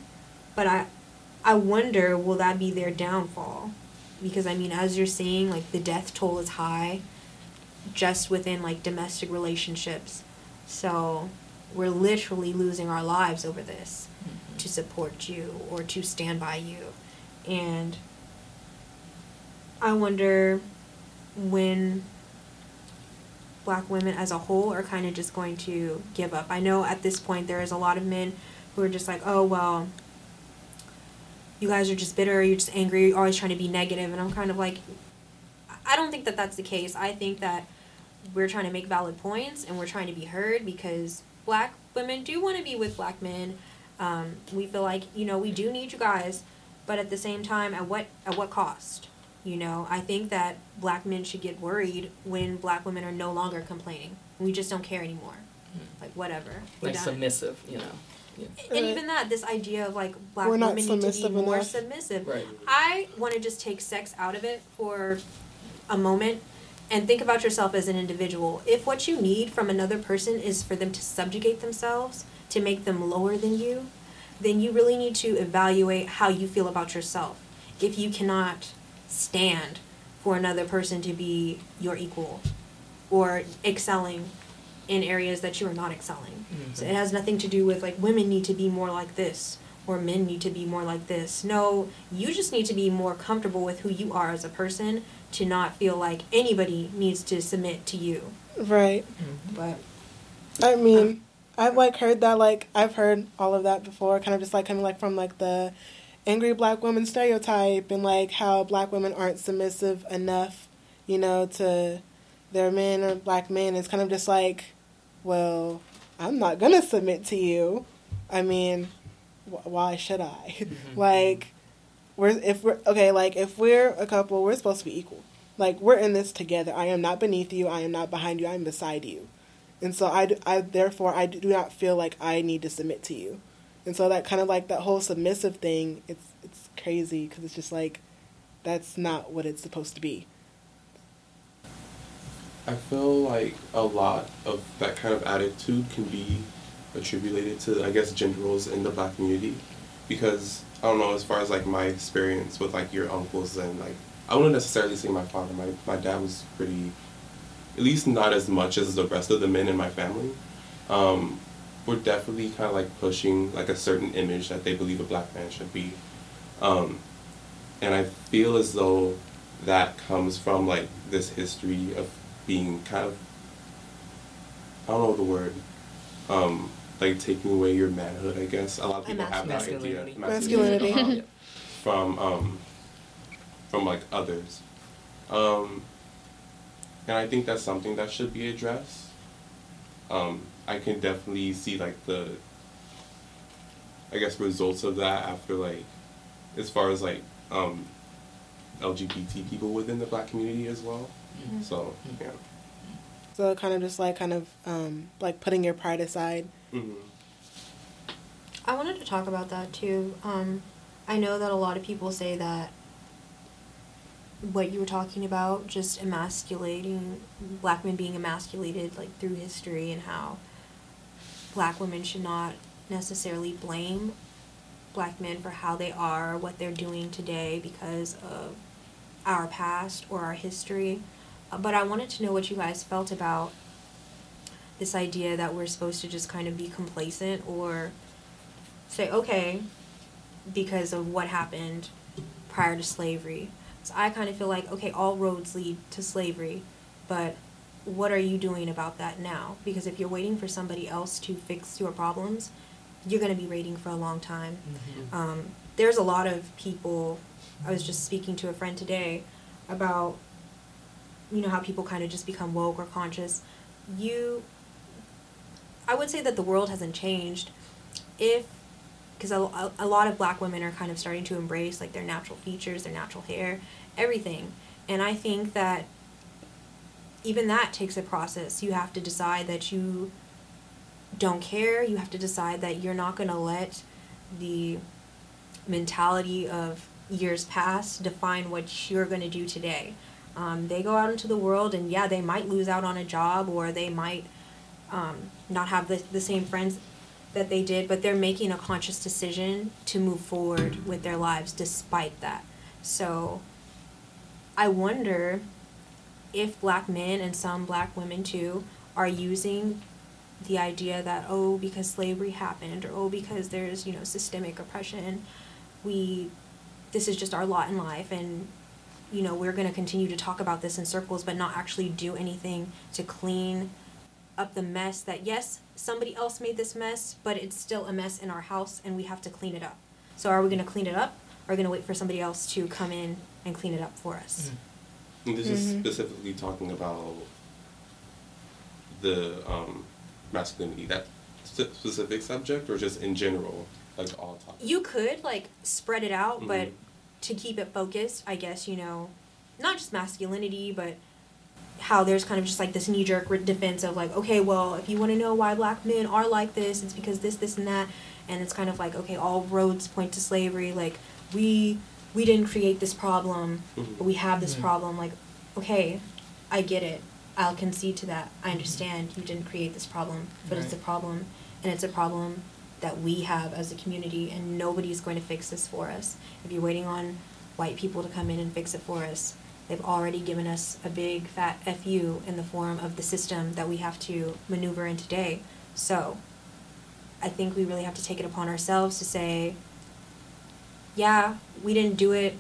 But I I wonder will that be their downfall? Because I mean as you're seeing like the death toll is high just within like domestic relationships. So we're literally losing our lives over this mm-hmm. to support you or to stand by you. And I wonder when black women as a whole are kind of just going to give up. I know at this point there is a lot of men who are just like, oh, well, you guys are just bitter, you're just angry, you're always trying to be negative. And I'm kind of like, I don't think that that's the case. I think that we're trying to make valid points and we're trying to be heard because black women do want to be with black men. Um, we feel like, you know, we do need you guys, but at the same time, at what at what cost? You know, I think that black men should get worried when black women are no longer complaining. We just don't care anymore. Like whatever. Like submissive, you know. Yeah. And even that, this idea of like black We're women need to be submissive more submissive. Right. I want to just take sex out of it for a moment and think about yourself as an individual. If what you need from another person is for them to subjugate themselves, to make them lower than you, then you really need to evaluate how you feel about yourself. If you cannot stand for another person to be your equal or excelling in areas that you are not excelling. Mm-hmm. So it has nothing to do with like women need to be more like this or men need to be more like this. No, you just need to be more comfortable with who you are as a person to not feel like anybody needs to submit to you. Right. Mm-hmm. But I mean, I've like heard that like I've heard all of that before, kind of just like coming like from like the angry black woman stereotype and like how black women aren't submissive enough, you know, to their men or black men. It's kind of just like, well, I'm not gonna submit to you. I mean, wh- why should I? Mhm. like, we're if we're okay, like if we're a couple, we're supposed to be equal. Like we're in this together. I am not beneath you. I am not behind you. I am beside you. And so I, do- I therefore I do not feel like I need to submit to you. And so that kind of like that whole submissive thing, it's it's crazy because it's just like that's not what it's supposed to be. I feel like a lot of that kind of attitude can be attributed to, I guess, gender roles in the black community. Because, I don't know, as far as like my experience with like your uncles and like, I wouldn't necessarily say my father, my, my dad was pretty, at least not as much as the rest of the men in my family. Um, we're definitely kind of like pushing like a certain image that they believe a black man should be. Um, and I feel as though that comes from like this history of being kind of I don't know the word, um, like taking away your manhood. I guess a lot of people have that idea, Masculinity. Masculinity. um, from um, from like others, um, and I think that's something that should be addressed. Um, I can definitely see like the, I guess results of that after like, as far as like um, LGBT people within the black community as well. Mm-hmm. So yeah. So kind of just like kind of um, like putting your pride aside. hmm I wanted to talk about that too. Um, I know that a lot of people say that what you were talking about, just emasculating black men being emasculated like through history and how black women should not necessarily blame black men for how they are, what they're doing today because of our past or our history. But I wanted to know what you guys felt about this idea that we're supposed to just kind of be complacent or say, okay, because of what happened prior to slavery. So I kind of feel like, okay, all roads lead to slavery, but what are you doing about that now? Because if you're waiting for somebody else to fix your problems, you're going to be waiting for a long time. Um, there's a lot of people. I was just speaking to a friend today about, you know, how people kind of just become woke or conscious. You, I would say that the world hasn't changed. If, because a, a lot of black women are kind of starting to embrace like their natural features, their natural hair, everything. And I think that even that takes a process. You have to decide that you don't care. You have to decide that you're not going to let the mentality of years past define what you're going to do today. Um, they go out into the world, and yeah, they might lose out on a job or they might um, not have the, the same friends that they did, but they're making a conscious decision to move forward with their lives despite that. So I wonder if black men and some black women too are using the idea that oh because slavery happened or oh because there's you know systemic oppression we this is just our lot in life and you know we're going to continue to talk about this in circles but not actually do anything to clean up the mess that yes somebody else made this mess but it's still a mess in our house and we have to clean it up so are we going to clean it up or are we going to wait for somebody else to come in and clean it up for us And this is Mhm. specifically talking about the um, masculinity, that specific subject, or just in general, like all topics. you could like spread it out but Mhm. To keep it focused i guess you know not just masculinity but how there's kind of just like this knee-jerk defense of like okay well if you want to know why black men are like this it's because this this and that. And it's kind of like okay all roads point to slavery. Like we we didn't create this problem Mhm. but we have this Mhm. problem. Like okay i get it. I'll concede to that. I understand you didn't create this problem but it's a problem and it's a problem that we have as a community and nobody's going to fix this for us. If you're waiting on white people to come in and fix it for us they've already given us a big fat fu in the form of the system that we have to maneuver in today. So i think we really have to take it upon ourselves to say yeah we didn't do it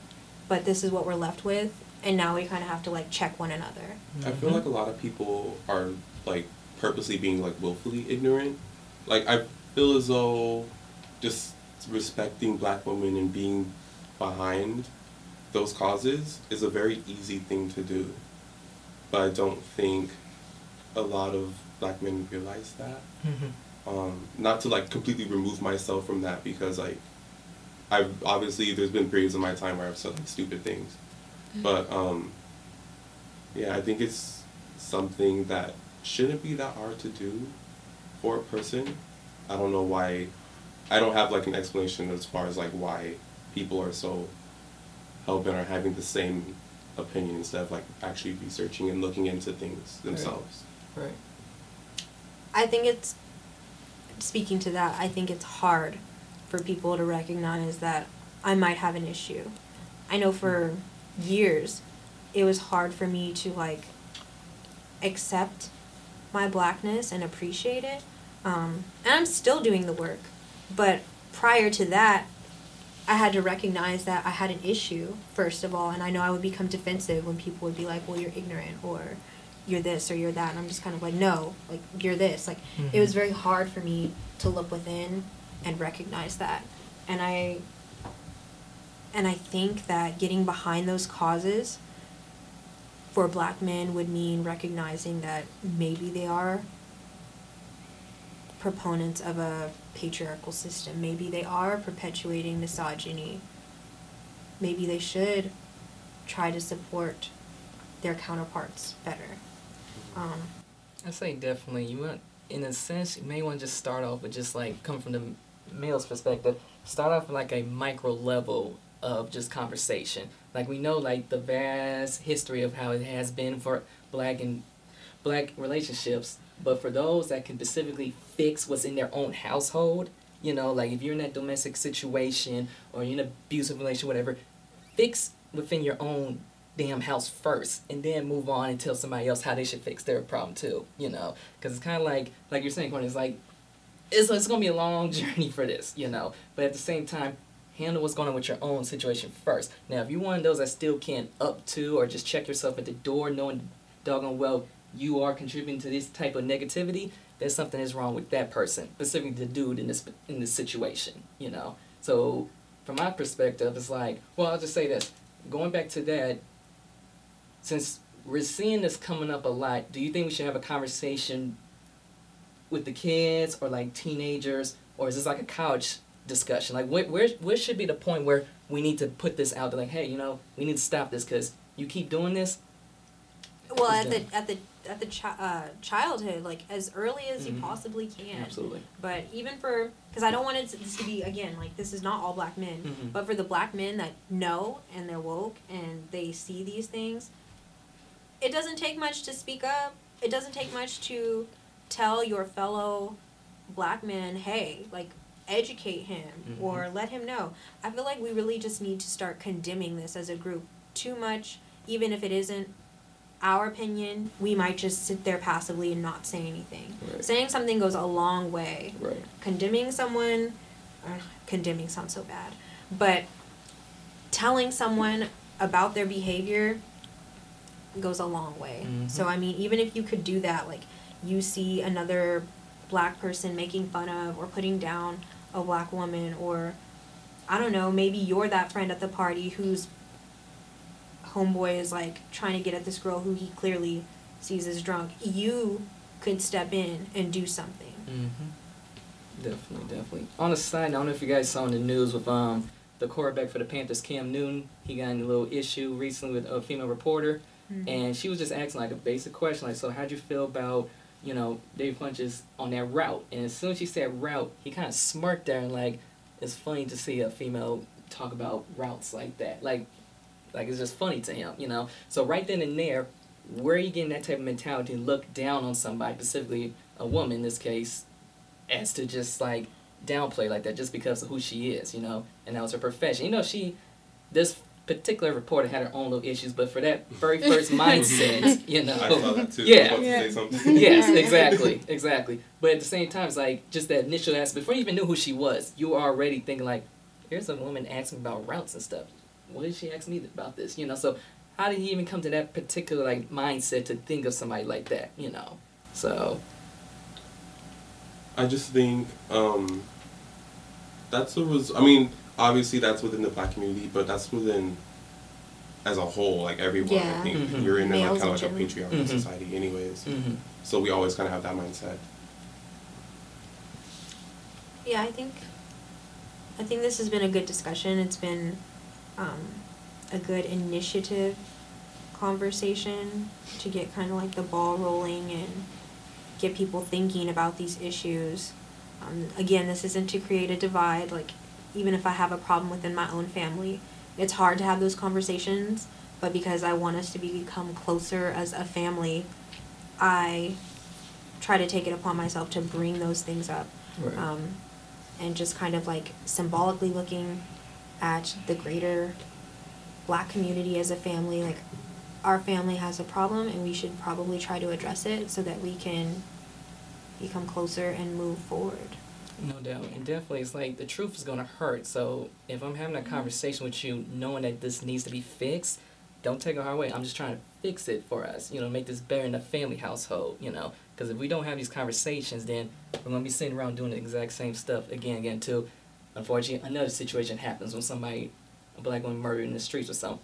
but this is what we're left with and now we kind of have to like check one another. I feel mm-hmm. like a lot of people are like purposely being like willfully ignorant. Like I feel as though just respecting black women and being behind those causes is a very easy thing to do. But I don't think a lot of black men realize that. Mhm. um, not to like completely remove myself from that because like I've obviously there's been periods of my time where I've said like stupid things, but um, yeah, I think it's something that shouldn't be that hard to do for a person. I don't know why. I don't have like an explanation as far as like why people are so hell bent on having the same opinion instead of like actually researching and looking into things themselves. Right. I think it's speaking to that. I think it's hard for people to recognize that I might have an issue. I know for years it was hard for me to like accept my blackness and appreciate it. Um, and I'm still doing the work, but prior to that, I had to recognize that I had an issue first of all, and I know I would become defensive when people would be like, "Well, you're ignorant," or "You're this," or "You're that," and I'm just kind of like, "No, like you're this." Like it was very hard for me to look within and recognize that, and I and I think that getting behind those causes for black men would mean recognizing that maybe they are proponents of a patriarchal system. Maybe they are perpetuating misogyny. Maybe they should try to support their counterparts better. Um, I say definitely. You want, in a sense, you may want to just start off with just like come from the male's perspective. Start off with like a micro level of just conversation. Like we know, like the vast history of how it has been for black and black relationships. But for those that can specifically fix what's in their own household, you know, like if you're in that domestic situation or you're in an abusive relation, whatever, fix within your own damn house first and then move on and tell somebody else how they should fix their problem too, you know? Because it's kind of like, like you're saying, Courtney, it's like, it's, it's going to be a long journey for this, you know? But at the same time, handle what's going on with your own situation first. Now, if you're one of those that still can't up to or just check yourself at the door knowing doggone well you are contributing to this type of negativity, there's something is wrong with that person, specifically the dude in this in this situation, you know. So from my perspective, it's like, well, I'll just say this. Going back to that, since we're seeing this coming up a lot, do you think we should have a conversation with the kids or like teenagers, or is this like a college discussion? Like, where where where should be the point where we need to put this out? There, like, hey, you know, we need to stop this because you keep doing this. well, at the at the at the chi- uh, childhood, like as early as Mhm. you possibly can. Absolutely. But even for, because I don't want it to, this to be again like this is not all black men, Mhm. but for the black men that know and they're woke and they see these things, it doesn't take much to speak up. It doesn't take much to tell your fellow black man, hey, like educate him Mhm. or let him know. I feel like we really just need to start condemning this as a group too much, even if it isn't our opinion. We might just sit there passively and not say anything. Right. Saying something goes a long way Right. condemning someone uh, condemning sounds so bad but telling someone about their behavior goes a long way Mhm. so i mean even if you could do that like you see another black person making fun of or putting down a black woman or i don't know maybe you're that friend at the party whose homeboy is like trying to get at this girl who he clearly sees as drunk you could step in and do something Mm-hmm. Definitely, definitely. On a side, I don't know if you guys saw in the news with um the quarterback for the Panthers, Cam Newton. He got in a little issue recently with a female reporter, and she was just asking like a basic question, like, "So how'd you feel about you know Devin Funchess on that route?" And as soon as she said route, he kind of smirked there and like, it's funny to see a female talk about routes like that, like, like it's just funny to him, you know. So right then and there, where are you getting that type of mentality to look down on somebody, specifically a woman in this case, as to just like downplay like that just because of who she is, you know, and that was her profession. You know, she, this particular reporter had her own little issues, but for that very first mindset, you know, I saw that too. Yeah. About Yeah. to say yes, exactly, exactly. But at the same time, it's like just that initial aspect. Before you even knew who she was, you were already thinking like, here's a woman asking about routes and stuff. What did she ask me about this? You know, so how did he even come to that particular like mindset to think of somebody like that? You know, so I just think um, that's a res- I mean, obviously that's within the black community, but that's within as a whole, like everyone. Yeah. I think Mhm. you're in a, like, kind of like a general. patriarchal Mhm. society, anyways. mm-hmm. So we always kind of have that mindset. Yeah, I think I think this has been a good discussion. It's been um, a good initiative conversation to get kind of like the ball rolling and get people thinking about these issues. Um, again, this isn't to create a divide. Like, even if I have a problem within my own family, it's hard to have those conversations but because I want us to become closer as a family, I try to take it upon myself to bring those things up. Right. Um, and just kind of like symbolically looking at the greater black community as a family. Like, our family has a problem, and we should probably try to address it so that we can become closer and move forward. No doubt, and definitely, it's like the truth is gonna hurt. So if I'm having a mm-hmm. conversation with you, knowing that this needs to be fixed, don't take it hard way. I'm just trying to fix it for us. You know, make this better in the family household. You know, because if we don't have these conversations, then we're gonna be sitting around doing the exact same stuff again, again. Until, unfortunately, another situation happens when somebody, a black woman, murdered in the streets or something.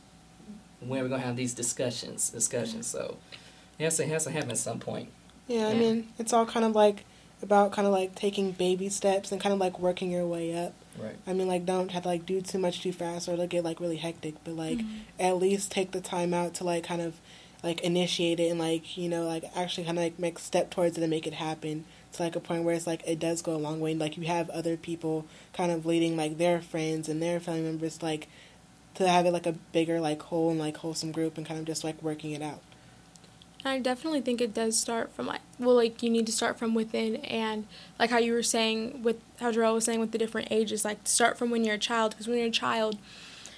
When are we gonna have these discussions? Discussions. So, it has to it has to happen at some point. Yeah, I mean, it's all kind of like about kind of like taking baby steps and kind of like working your way up. Right. I mean, like, don't have to like do too much too fast or like get like really hectic, but like mm-hmm. at least take the time out to like kind of like initiate it and like you know like actually kind of like make step towards it and make it happen to like a point where it's like it does go a long way. Like you have other people kind of leading like their friends and their family members like to have it like a bigger like whole and like wholesome group and kind of just like working it out. I definitely think it does start from like well, like you need to start from within, and like how you were saying with how Jarrell was saying with the different ages, like start from when you're a child, because when you're a child,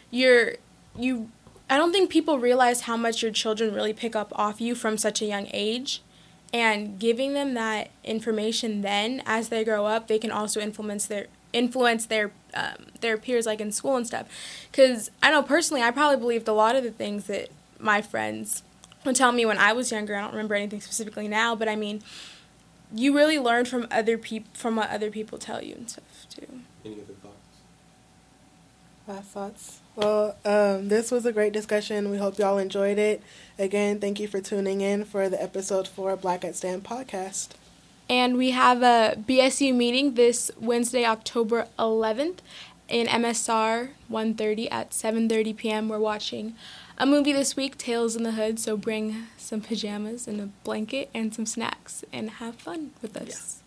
you're you. I don't think people realize how much your children really pick up off you from such a young age, and giving them that information then as they grow up, they can also influence their influence their um, their peers like in school and stuff. Because I know personally, I probably believed a lot of the things that my friends would tell me when I was younger. I don't remember anything specifically now, but I mean, you really learn from other people from what other people tell you and stuff too. Any other thoughts? Last thoughts. Well, um, this was a great discussion. We hope y'all enjoyed it. Again, thank you for tuning in for the episode four Black at Stand podcast. And we have a BSU meeting this Wednesday, October 11th in MSR 130 at 7:30 p.m. We're watching a movie this week, Tales in the Hood, so bring some pajamas and a blanket and some snacks and have fun with us. Yes.